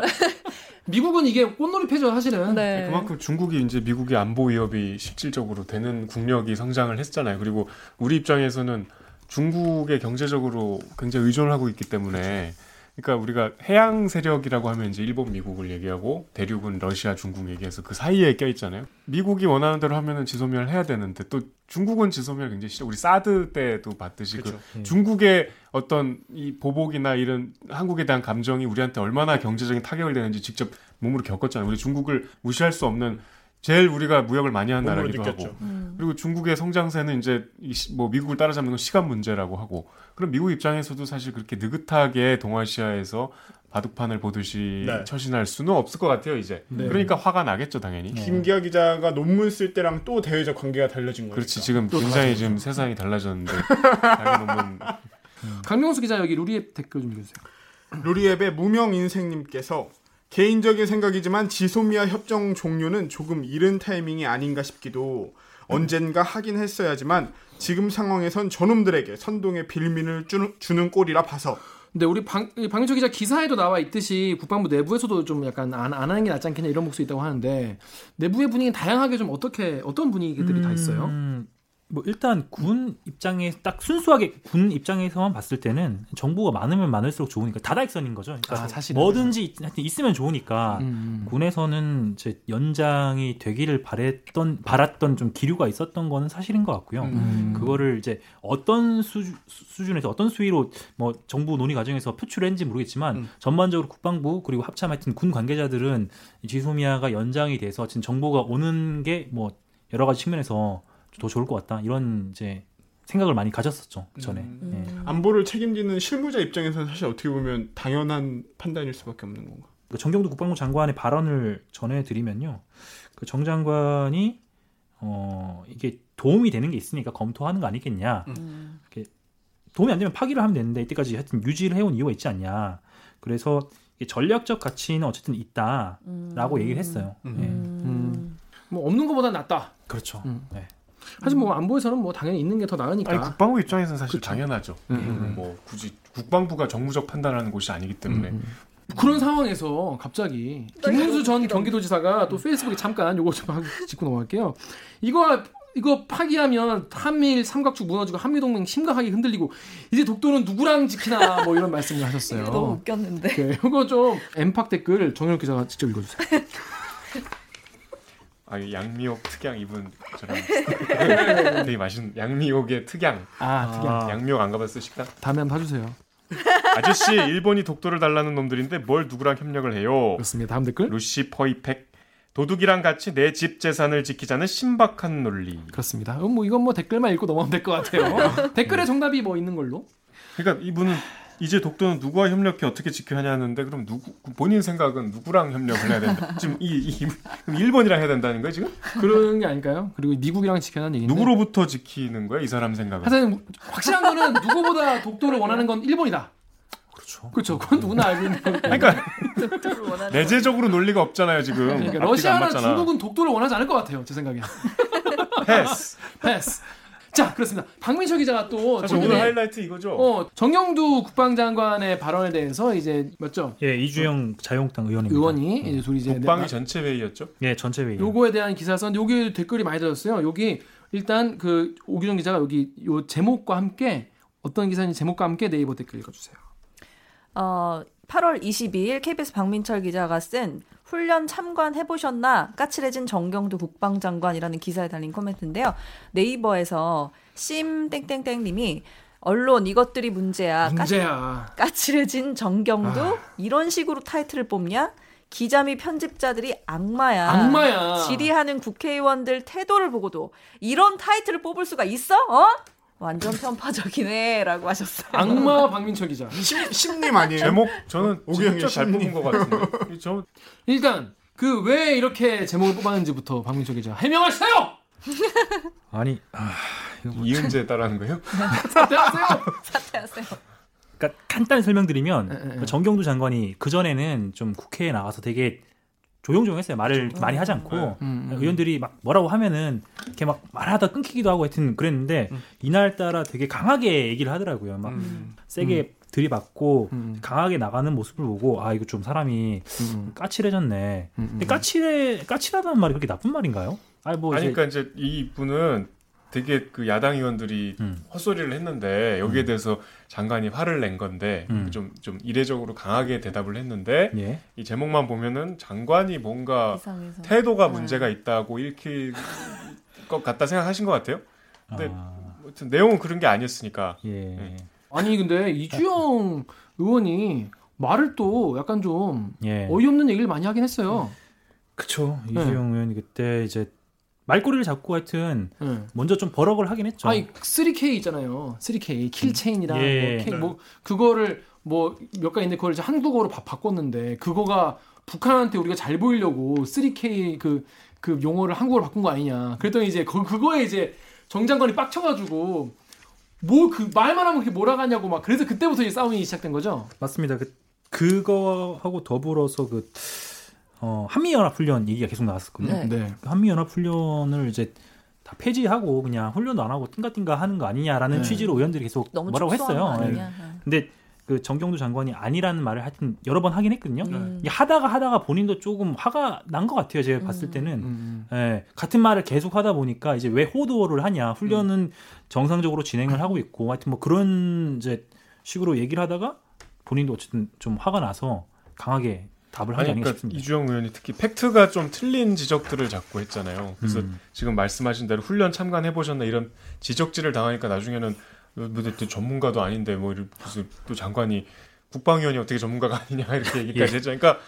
B: 미국은 이게 꽃놀이 패죠 사실은.
A: 네.
D: 그만큼 중국이 이제 미국의 안보 위협이 실질적으로 되는 국력이 성장을 했잖아요. 그리고 우리 입장에서는 중국에 경제적으로 굉장히 의존을 하고 있기 때문에 그 러니까 우리가 해양 세력이라고 하면 이제 일본, 미국을 얘기하고 대륙은 러시아, 중국 얘기해서 그 사이에 껴 있잖아요. 미국이 원하는 대로 하면은 지소미아를 해야 되는데 또 중국은 지소미아를 굉장히 싫어. 우리 사드 때도 봤듯이 그
E: 그쵸.
D: 중국의 어떤 이 보복이나 이런 한국에 대한 감정이 우리한테 얼마나 경제적인 타격을 되는지 직접 몸으로 겪었잖아요. 우리 중국을 무시할 수 없는 제일 우리가 무역을 많이 한 나라기도
E: 느꼈죠.
D: 하고
A: 음.
D: 그리고 중국의 성장세는 이제 뭐 미국을 따라잡는 건 시간 문제라고 하고 그럼 미국 입장에서도 사실 그렇게 느긋하게 동아시아에서 바둑판을 보듯이
E: 네.
D: 처신할 수는 없을 것 같아요 이제
B: 네.
D: 그러니까 화가 나겠죠 당연히
C: 네.
E: 김기아 기자가 논문 쓸 때랑 또 대외적 관계가 달라진 거니까.
D: 그렇지 지금
B: 또
D: 굉장히 지금 세상이 달라졌는데 논문
B: 강명수 기자 여기 루리앱 댓글 좀 읽어주세요.
E: 루리앱의 무명 인생님께서 개인적인 생각이지만 지소미아 협정 종료는 조금 이른 타이밍이 아닌가 싶기도 언젠가 하긴 했어야지만 지금 상황에선 저놈들에게 선동의 빌민을 주, 주는 꼴이라 봐서
B: 근데 우리 방, 이 박민철 기자 기사에도 나와 있듯이 국방부 내부에서도 좀 약간 안, 안 하는 게 낫지 않겠냐 이런 목소리 있다고 하는데 내부의 분위기는 다양하게 좀 어떻게 어떤 분위기들이 다 있어요?
C: 음, 뭐 일단 군 입장에 딱 순수하게 군 입장에서만 봤을 때는 정보가 많으면 많을수록 좋으니까 다다익선인 거죠. 그러니까
B: 아, 사실은.
C: 뭐든지 하여튼 있으면 좋으니까
B: 음.
C: 군에서는 이제 연장이 되기를 바랬던 바랐던 좀 기류가 있었던 거는 사실인 것 같고요.
B: 음.
C: 그거를 이제 어떤 수, 수준에서 어떤 수위로 뭐 정부 논의 과정에서 표출했는지 모르겠지만
B: 음.
C: 전반적으로 국방부 그리고 합참 하여튼 군 관계자들은 이 지소미아가 연장이 돼서 지금 정보가 오는 게 뭐 여러 가지 측면에서 더 좋을 것 같다 이런 이제 생각을 많이 가졌었죠 그 전에.
E: 음.
C: 예.
E: 안보를 책임지는 실무자 입장에서는 사실 어떻게 보면 당연한 판단일 수밖에 없는 건가.
C: 그 정경도 국방부 장관의 발언을 전해드리면요, 그 정 장관이 어 이게 도움이 되는 게 있으니까 검토하는 거 아니겠냐.
A: 음.
C: 도움이 안 되면 파기를 하면 되는데 이때까지 하여튼 유지를 해온 이유가 있지 않냐. 그래서 이게 전략적 가치는 어쨌든 있다라고
A: 음.
C: 얘기를 했어요.
E: 음.
C: 예.
B: 음. 뭐 없는 것보다 낫다.
C: 그렇죠.
B: 음.
C: 네.
B: 하지만 뭐 안보에서는 뭐 당연히 있는 게 더 나으니까.
D: 아니 국방부 입장에서는 사실
B: 그쵸.
D: 당연하죠
B: 음, 음, 음.
D: 뭐 굳이 국방부가 정무적 판단하는 곳이 아니기 때문에
B: 음. 그런 상황에서 갑자기 김문수 전 경기도지사가 또 페이스북에 잠깐 요거 좀 하고 짚고 넘어갈게요. 이거 이거 파기하면 한미일 삼각축 무너지고 한미 동맹 심각하게 흔들리고 이제 독도는 누구랑 지키나 뭐 이런 말씀을
A: 이거 너무
B: 하셨어요.
A: 웃겼는데.
B: 네, 이거 좀 엠팍 댓글 정현욱 기자가 직접 읽어주세요.
D: 아 양미옥 특양 이분 저랑 되게 맛있는 양미옥의 특양
B: 아, 특이한.
C: 아.
D: 양미옥 안 가봤어요 식당?
B: 다음에 한번 봐주세요.
D: 아저씨 일본이 독도를 달라는 놈들인데 뭘 누구랑 협력을 해요?
B: 그렇습니다. 다음 댓글.
D: 루시 퍼이펙 도둑이랑 같이 내 집 재산을 지키자는 신박한 논리.
B: 그렇습니다. 어, 뭐 이건 뭐 댓글만 읽고 넘어가면 될 것 같아요. 댓글에 정답이 뭐 있는 걸로.
D: 그러니까 이분은 이제 독도는 누구와 협력해 어떻게 지켜야 하냐는데 그럼 누구 본인 생각은 누구랑 협력을 해야 된다. 지금 이, 이 그럼 일본이랑 해야 된다는 거야 지금?
B: 그런 게 아닐까요? 그리고 미국이랑 지켜야 하는 얘기인데.
D: 누구로부터 지키는 거야 이 사람 생각은?
B: 하여튼 확실한 거는 누구보다 독도를 원하는 건 일본이다.
C: 그렇죠.
B: 그렇죠. 그건 누구나 알고 있는 거고.
D: 그러니까 내재적으로 논리가 없잖아요 지금.
B: 그러니까 러시아나. 중국은 독도를 원하지 않을 것 같아요. 제 생각에.
D: 패스.
B: 패스. 자, 그렇습니다. 박민철 기자가 또
D: 사실 오늘 하이라이트 이거죠.
B: 어, 정영두 국방장관의 발언에 대해서 이제 맞죠?
C: 예, 이주영 자유한국당 의원입니다.
B: 의원이 이제 둘이 이제
D: 국방위
B: 나-
D: 전체 회의였죠.
C: 예, 전체 회의.
B: 요거에 대한 기사를 썼는데 여기 댓글이 많이 달렸어요. 여기 일단 그 오규정 기자가 여기 요 제목과 함께 어떤 기사인지 제목과 함께 네이버 댓글 읽어주세요.
A: 어, 8월 22일 KBS 박민철 기자가 쓴 훈련 참관해 보셨나 까칠해진 정경두 국방장관이라는 기사에 달린 코멘트인데요. 네이버에서 심 땡땡땡님이 언론 이것들이 문제야. 까,
B: 문제야.
A: 까칠 해진 정경두
B: 아.
A: 이런 식으로 타이틀을 뽑냐? 기자 및 편집자들이 악마야.
B: 악마야.
A: 질의하는 국회의원들 태도를 보고도 이런 타이틀을 뽑을 수가 있어? 어? 완전 편파적이네라고 하셨어요.
B: 악마 박민철 기자.
E: 심, 심님 아니에요?
D: 제목 저는
E: 오기영의
D: 진짜 잘
E: 심리.
D: 뽑은 것 같은데. 저
B: 일단 그 왜 이렇게 제목을 뽑았는지부터 박민철 기자 해명하세요.
C: 아니, 아, 뭐
D: 이은재 따라하는 거예요?
B: 대하세요.
A: 사퇴하세요.
C: 그러니까 간단히 설명드리면
B: 에, 에, 에.
C: 그 정경두 장관이 그 전에는 좀 국회에 나가서 되게 조용조용했어요. 말을 많이 하지 않고
B: 음, 음.
C: 의원들이 막 뭐라고 하면은 이렇게 막 말하다 끊기기도 하고 하여튼 그랬는데
B: 음.
C: 이날 따라 되게 강하게 얘기를 하더라고요. 막 세게 들이받고
B: 음.
C: 강하게 나가는 모습을 보고 아 이거 좀 사람이
B: 음.
C: 까칠해졌네.
B: 음, 음.
C: 근데 까칠해 까칠하다는 말이 그렇게 나쁜 말인가요? 아니 뭐
D: 아니
C: 이제
D: 그러니까 이제 이 분은 되게 그 야당 의원들이
C: 음.
D: 헛소리를 했는데 여기에 대해서 장관이 화를 낸 건데
C: 음.
D: 좀좀 이례적으로 강하게 대답을 했는데
C: 예.
D: 이 제목만 보면은 장관이 뭔가
A: 이상해서.
D: 태도가
A: 네.
D: 문제가 있다고 읽힐 것 같다 생각하신 것 같아요. 네.
C: 아,
D: 아무튼 내용은 그런 게 아니었으니까.
C: 예.
D: 네.
B: 아니 근데 이주영 의원이 말을 또 약간 좀
C: 예.
B: 어이없는 얘기를 많이 하긴 했어요.
C: 그쵸.
B: 네.
C: 이주영 의원이 그때 이제 말꼬리를 잡고 하여튼
B: 네.
C: 먼저 좀 버럭을 하긴 했죠.
B: 아니 3K 있잖아요. 3K 킬체인이랑
C: 예.
B: 뭐, K,
D: 네.
B: 뭐 그거를 뭐 몇 가지 있는데 그걸 이제 한국어로 바, 바꿨는데 그거가 북한한테 우리가 잘 보이려고 3K 그, 그 용어를 한국어로 바꾼 거 아니냐. 그랬더니 이제 그, 그거에 이제 정장관이 빡쳐가지고 뭐 그 말만 하면 그렇게 몰아가냐고 막 그래서 그때부터 이제 싸움이 시작된 거죠.
C: 맞습니다. 그 그거하고 더불어서 그 어, 한미연합훈련 얘기가 계속 나왔었거든요.
F: 네.
B: 네.
C: 그 한미연합훈련을 이제 다 폐지하고 그냥 훈련도 안 하고 띵가띵가 하는 거 아니냐라는
B: 네.
C: 취지로 의원들이 계속
A: 너무
C: 뭐라고 했어요. 예.
A: 아니냐.
C: 근데 그 정경두 장관이 아니라는 말을 하여튼 여러 번 하긴 했거든요.
A: 음.
C: 하다가 하다가 본인도 조금 화가 난 것 같아요. 제가 봤을 때는
B: 음.
C: 예, 같은 말을 계속 하다 보니까 이제 왜 호도를 하냐 훈련은 정상적으로 진행을 하고 있고 하여튼 뭐 그런 이제 식으로 얘기를 하다가 본인도 어쨌든 좀 화가 나서 강하게 답을 하지
D: 아니
C: 않을까
D: 그러니까
C: 싶습니다.
D: 이주영 의원이 특히 팩트가 좀 틀린 지적들을 자꾸 했잖아요. 그래서
C: 음.
D: 지금 말씀하신 대로 훈련 참관해 보셨나 이런 지적질을 당하니까 나중에는 뭐또 전문가도 아닌데 뭐 무슨 또 장관이 국방위원이 어떻게 전문가가 아니냐 이렇게 얘기까지
C: 예.
D: 했죠. 그러니까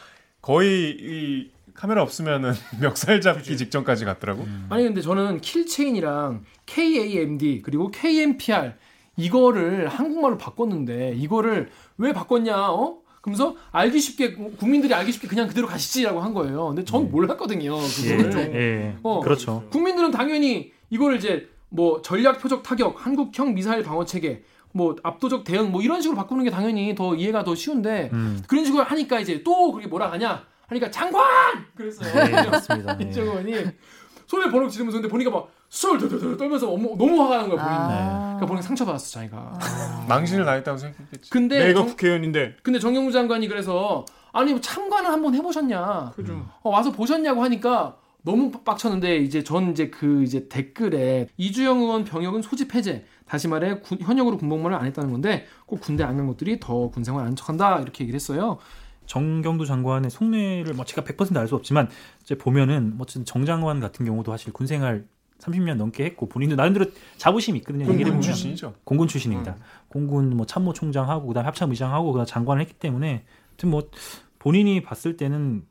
D: 거의 이 카메라 없으면은 멱살 잡기 직전까지 갔더라고.
B: 아니 근데 저는 킬체인이랑 KAMD 그리고 KMPR 이거를 한국말로 바꿨는데 이거를 왜 바꿨냐 어? 그러면서 알기 쉽게 국민들이 알기 쉽게 그냥 그대로 가시지라고 한 거예요. 근데 전 몰랐거든요.
C: 예,
B: 그거를.
C: 예,
B: 어.
C: 그렇죠.
B: 국민들은 당연히 이걸 이제 뭐 전략 표적 타격, 한국형 미사일 방어 체계, 뭐 압도적 대응 뭐 이런 식으로 바꾸는 게 당연히 더 이해가 더 쉬운데
C: 음.
B: 그런 식으로 하니까 이제 또 그게 뭐라 하냐 하니까 장관 그랬어요.
C: 네, 맞습니다. 예.
B: 이정 의원이 소리를 버럭 지르면서 근데 보니까 막 술 들들들 떨면서 너무, 너무 화가 나는 거야 보이는.
A: 아.
B: 그러니까 보니까 상처 받았어 자기가.
D: 망신을 당했다고 생각했겠지.
B: 근데
E: 내가
B: 정,
E: 국회의원인데
B: 근데 정경무 장관이 그래서 아니 뭐 참관을 한번 해보셨냐?
E: 그죠.
B: 어, 와서 보셨냐고 하니까 너무 빡쳤는데 이제 전 이제 그 이제 댓글에 이주영 의원 병역은 소집 해제 다시 말해 군- 현역으로 군복무를 안 했다는 건데 꼭 군대 안 간 것들이 더 군생활 안 척한다 이렇게 얘기를 했어요.
C: 정경두 장관의 속내를 뭐 제가 100%알 수 없지만 이제 보면은 뭐 어쨌든 정 장관 같은 경우도 사실 군생활 30년 넘게 했고 본인도 나름대로 자부심이 있거든요.
D: 공군 출신이죠.
C: 공군 출신입니다. 공군 뭐 참모 총장하고 그다음 에 합참 의장하고 그다음 장관을 했기 때문에 하여튼 뭐 본인이 봤을 때는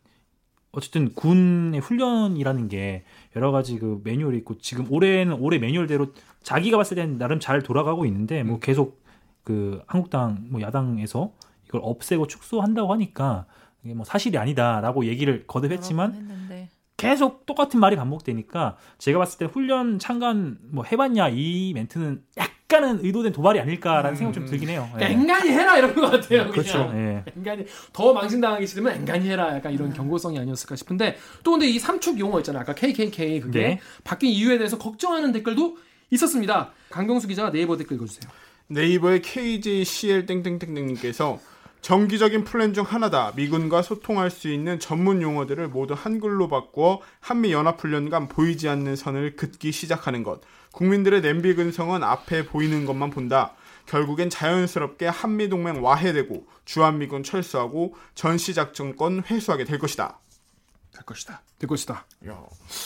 C: 어쨌든 군의 훈련이라는 게 여러 가지 그 매뉴얼이 있고 지금 올해는 올해 매뉴얼대로 자기가 봤을 때는 나름 잘 돌아가고 있는데 뭐 계속 그 한국당 뭐 야당에서 이걸 없애고 축소한다고 하니까 이게 뭐 사실이 아니다라고 얘기를 거듭했지만. 계속 똑같은 말이 반복되니까 제가 봤을 때 훈련 참관 뭐 해봤냐 이 멘트는 약간은 의도된 도발이 아닐까라는 생각 좀 들긴 해요. 예.
B: 앵간히 해라 이런 것 같아요.
C: 그렇죠. 예.
B: 앵간히 더 망신당하기 싫으면 앵간히 해라 약간 이런 경고성이 아니었을까 싶은데 또 근데 이 삼축 용어 있잖아요 아까 KKK 그게
C: 네.
B: 바뀐 이유에 대해서 걱정하는 댓글도 있었습니다 강경수 기자가 네이버 댓글 읽어주세요
E: 네이버의 KJCL 땡땡땡땡님께서 정기적인 플랜 중 하나다. 미군과 소통할 수 있는 전문 용어들을 모두 한글로 바꾸어 한미 연합 훈련 간 보이지 않는 선을 긋기 시작하는 것. 국민들의 냄비 근성은 앞에 보이는 것만 본다. 결국엔 자연스럽게 한미 동맹 와해되고 주한미군 철수하고 전시 작전권 회수하게 될 것이다.
D: 될 것이다.
B: 될 것이다
E: 야.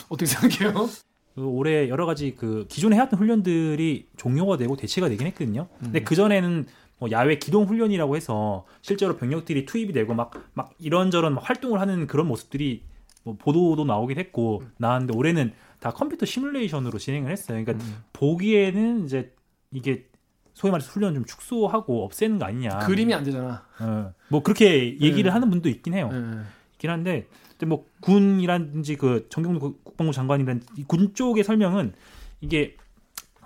B: 어떻게 생각해요?
C: 그 올해 여러 가지 그 기존에 해왔던 훈련들이 종료가 되고 대체가 되긴 했거든요. 근데 그 전에는 뭐 야외 기동 훈련이라고 해서 실제로 병력들이 투입이 되고 막 막 이런저런 막 활동을 하는 그런 모습들이 뭐 보도도 나오긴 했고 나왔는데 올해는 다 컴퓨터 시뮬레이션으로 진행을 했어요. 그러니까 보기에는 이제 이게 소위 말해서 훈련 좀 축소하고 없애는 거 아니냐.
B: 그림이 안 되잖아
C: 어, 뭐 그렇게 얘기를
B: 네.
C: 하는 분도 있긴 해요.
B: 예.
C: 있긴 한데 근데 뭐 군이라든지 그 정경도 국- 국방부 장관이란 이군 쪽의 설명은 이게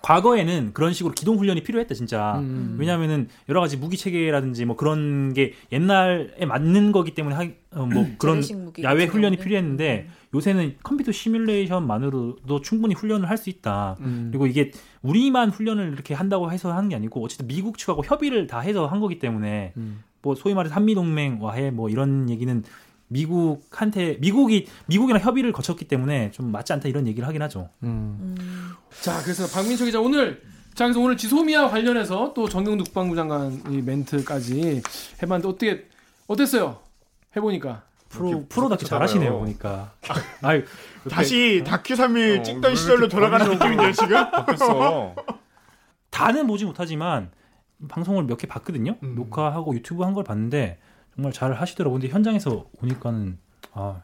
C: 과거에는 그런 식으로 기동 훈련이 필요했다 진짜.
B: 음.
C: 왜냐하면은 여러 가지 무기 체계라든지 뭐 그런 게 옛날에 맞는 거기 때문에 하, 어, 뭐 그런
A: 재래식 무기
C: 야외 훈련이
A: 경우는.
C: 필요했는데 요새는 컴퓨터 시뮬레이션만으로도 충분히 훈련을 할 수 있다.
B: 음.
C: 그리고 이게 우리만 훈련을 이렇게 한다고 해서 하는 게 아니고 어쨌든 미국 측하고 협의를 다 해서 한 거기 때문에
B: 음.
C: 뭐 소위 말해서 한미 동맹 와해 뭐 이런 얘기는 미국한테 미국이 미국이랑 협의를 거쳤기 때문에 좀 맞지 않다 이런 얘기를 하긴 하죠.
B: 음. 자 그래서 박민철 기자 오늘 자 그래서 오늘 지소미아 관련해서 또 정경두 국방부 장관 이 멘트까지 해봤는데 어떻게 어땠어요? 해보니까
C: 프로
D: 이렇게
C: 프로 다큐 잘하시네요. 보니까. 아유
E: 다시 다큐 3일
D: 어,
E: 찍던
D: 왜
E: 시절로 돌아가는 느낌인데요, 지금?
D: 바뀌었어.
C: 다는 보지 못하지만 방송을 몇 개 봤거든요.
E: 음.
C: 녹화하고 유튜브 한 걸 봤는데 정말 잘 하시더라고요. 근데 현장에서 오니까는 아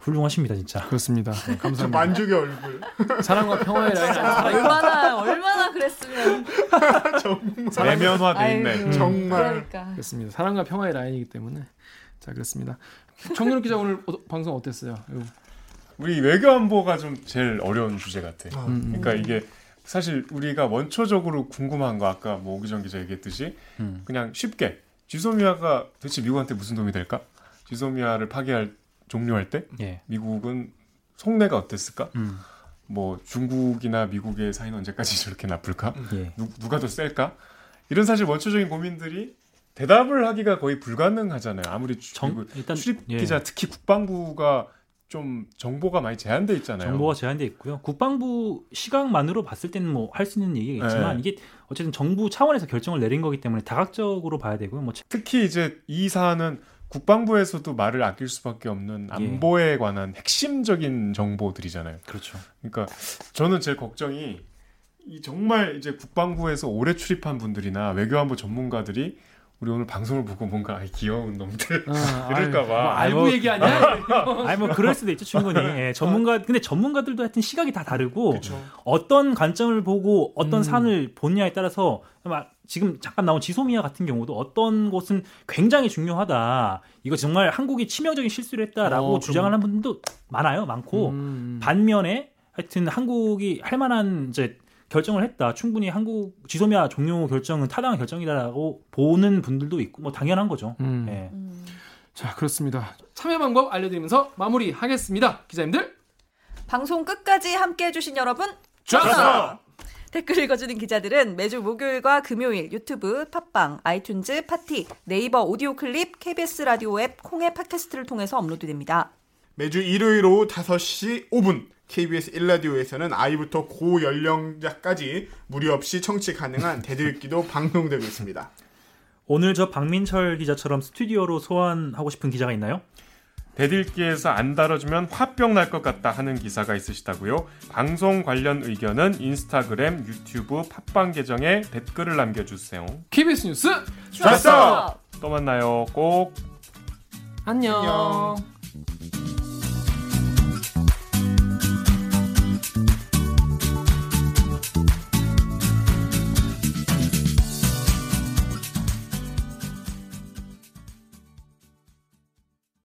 C: 훌륭하십니다 진짜.
B: 그렇습니다. 네,
E: 저
B: 감사합니다.
E: 만족의 얼굴.
B: 사랑과 평화의 라인
A: 얼마나 얼마나 그랬으면
D: 내면화돼 있네.
A: 아이고.
E: 정말.
A: 그러니까
B: 그렇습니다. 사랑과 평화의 라인이기 때문에 자 그렇습니다. 정윤욱 기자 오늘 어, 방송 어땠어요? 이거.
D: 우리 외교안보가 좀 제일 어려운 주제 같아.
B: 음,
D: 그러니까 이게 사실 우리가 원초적으로 궁금한 거 아까 뭐 오기정 기자 얘기했듯이
C: 음.
D: 그냥 쉽게 지소미아가 도대체 미국한테 무슨 도움이 될까? 지소미아를 파기할 종료할 때
C: 예.
D: 미국은 속내가 어땠을까?
C: 음.
D: 뭐 중국이나 미국의 사이는 언제까지 저렇게 나쁠까?
C: 예.
D: 누, 누가 더 셀까? 이런 사실 원초적인 고민들이 대답을 하기가 거의 불가능하잖아요. 아무리 주-
C: 정- 일단
D: 출입
C: 예.
D: 기자 특히 국방부가 좀 정보가 많이 제한돼 있잖아요.
C: 정보가 제한돼 있고요. 국방부 시각만으로 봤을 때는 뭐 할 수 있는 얘기겠지만
D: 네.
C: 이게 어쨌든 정부 차원에서 결정을 내린 거기 때문에 다각적으로 봐야 되고요. 뭐
D: 특히 이제 이 사안은 국방부에서도 말을 아낄 수밖에 없는
C: 예.
D: 안보에 관한 핵심적인 정보들이잖아요.
C: 그렇죠.
D: 그러니까 저는 제일 걱정이 이 정말 이제 국방부에서 오래 출입한 분들이나 외교안보 전문가들이 우리 오늘 방송을 보고 뭔가 아이 귀여운 놈들
B: 아,
D: 그럴까 봐.
B: 아유, 뭐 알고
C: 뭐-
B: 얘기하냐?
C: 아니 뭐 그럴 수도 있죠 충분히. 예, 전문가 근데 전문가들도 하여튼 시각이 다 다르고
D: 그렇죠.
C: 어떤 관점을 보고 어떤
B: 음.
C: 산을 보냐에 따라서 막 지금 잠깐 나온 지소미아 같은 경우도 어떤 곳은 굉장히 중요하다. 이거 정말 한국이 치명적인 실수를 했다라고
B: 어,
C: 주장하는 분도 많아요, 많고
B: 음.
C: 반면에 하여튼 한국이 할 만한 이제 결정을 했다. 충분히 한국 지소미아 종료 결정은 타당한 결정이다라고 보는 분들도 있고 뭐 당연한 거죠.
B: 음.
C: 예.
B: 자 그렇습니다. 참여 방법 알려드리면서 마무리하겠습니다. 기자님들
A: 방송 끝까지 함께 해 주신 여러분
B: 좋았어.
A: 댓글 읽어주는 기자들은 매주 목요일과 금요일 유튜브, 팟빵, 아이튠즈, 팟티, 네이버 오디오 클립, KBS 라디오 앱, 콩의 팟캐스트를 통해서 업로드됩니다.
E: 매주 일요일 오후 5시 5분 KBS 1라디오에서는 아이부터 고연령자까지 무료 없이 청취 가능한 대들기도 방송되고 있습니다.
C: 오늘 저 박민철 기자처럼 스튜디오로 소환하고 싶은 기자가 있나요?
D: 대들기에서 안 다뤄주면 화병 날 것 같다 하는 기사가 있으시다고요? 방송 관련 의견은 인스타그램, 유튜브, 팟빵 계정에 댓글을 남겨주세요.
B: KBS 뉴스
D: 좋았어! 또 만나요. 꼭
B: 안녕.
E: 안녕.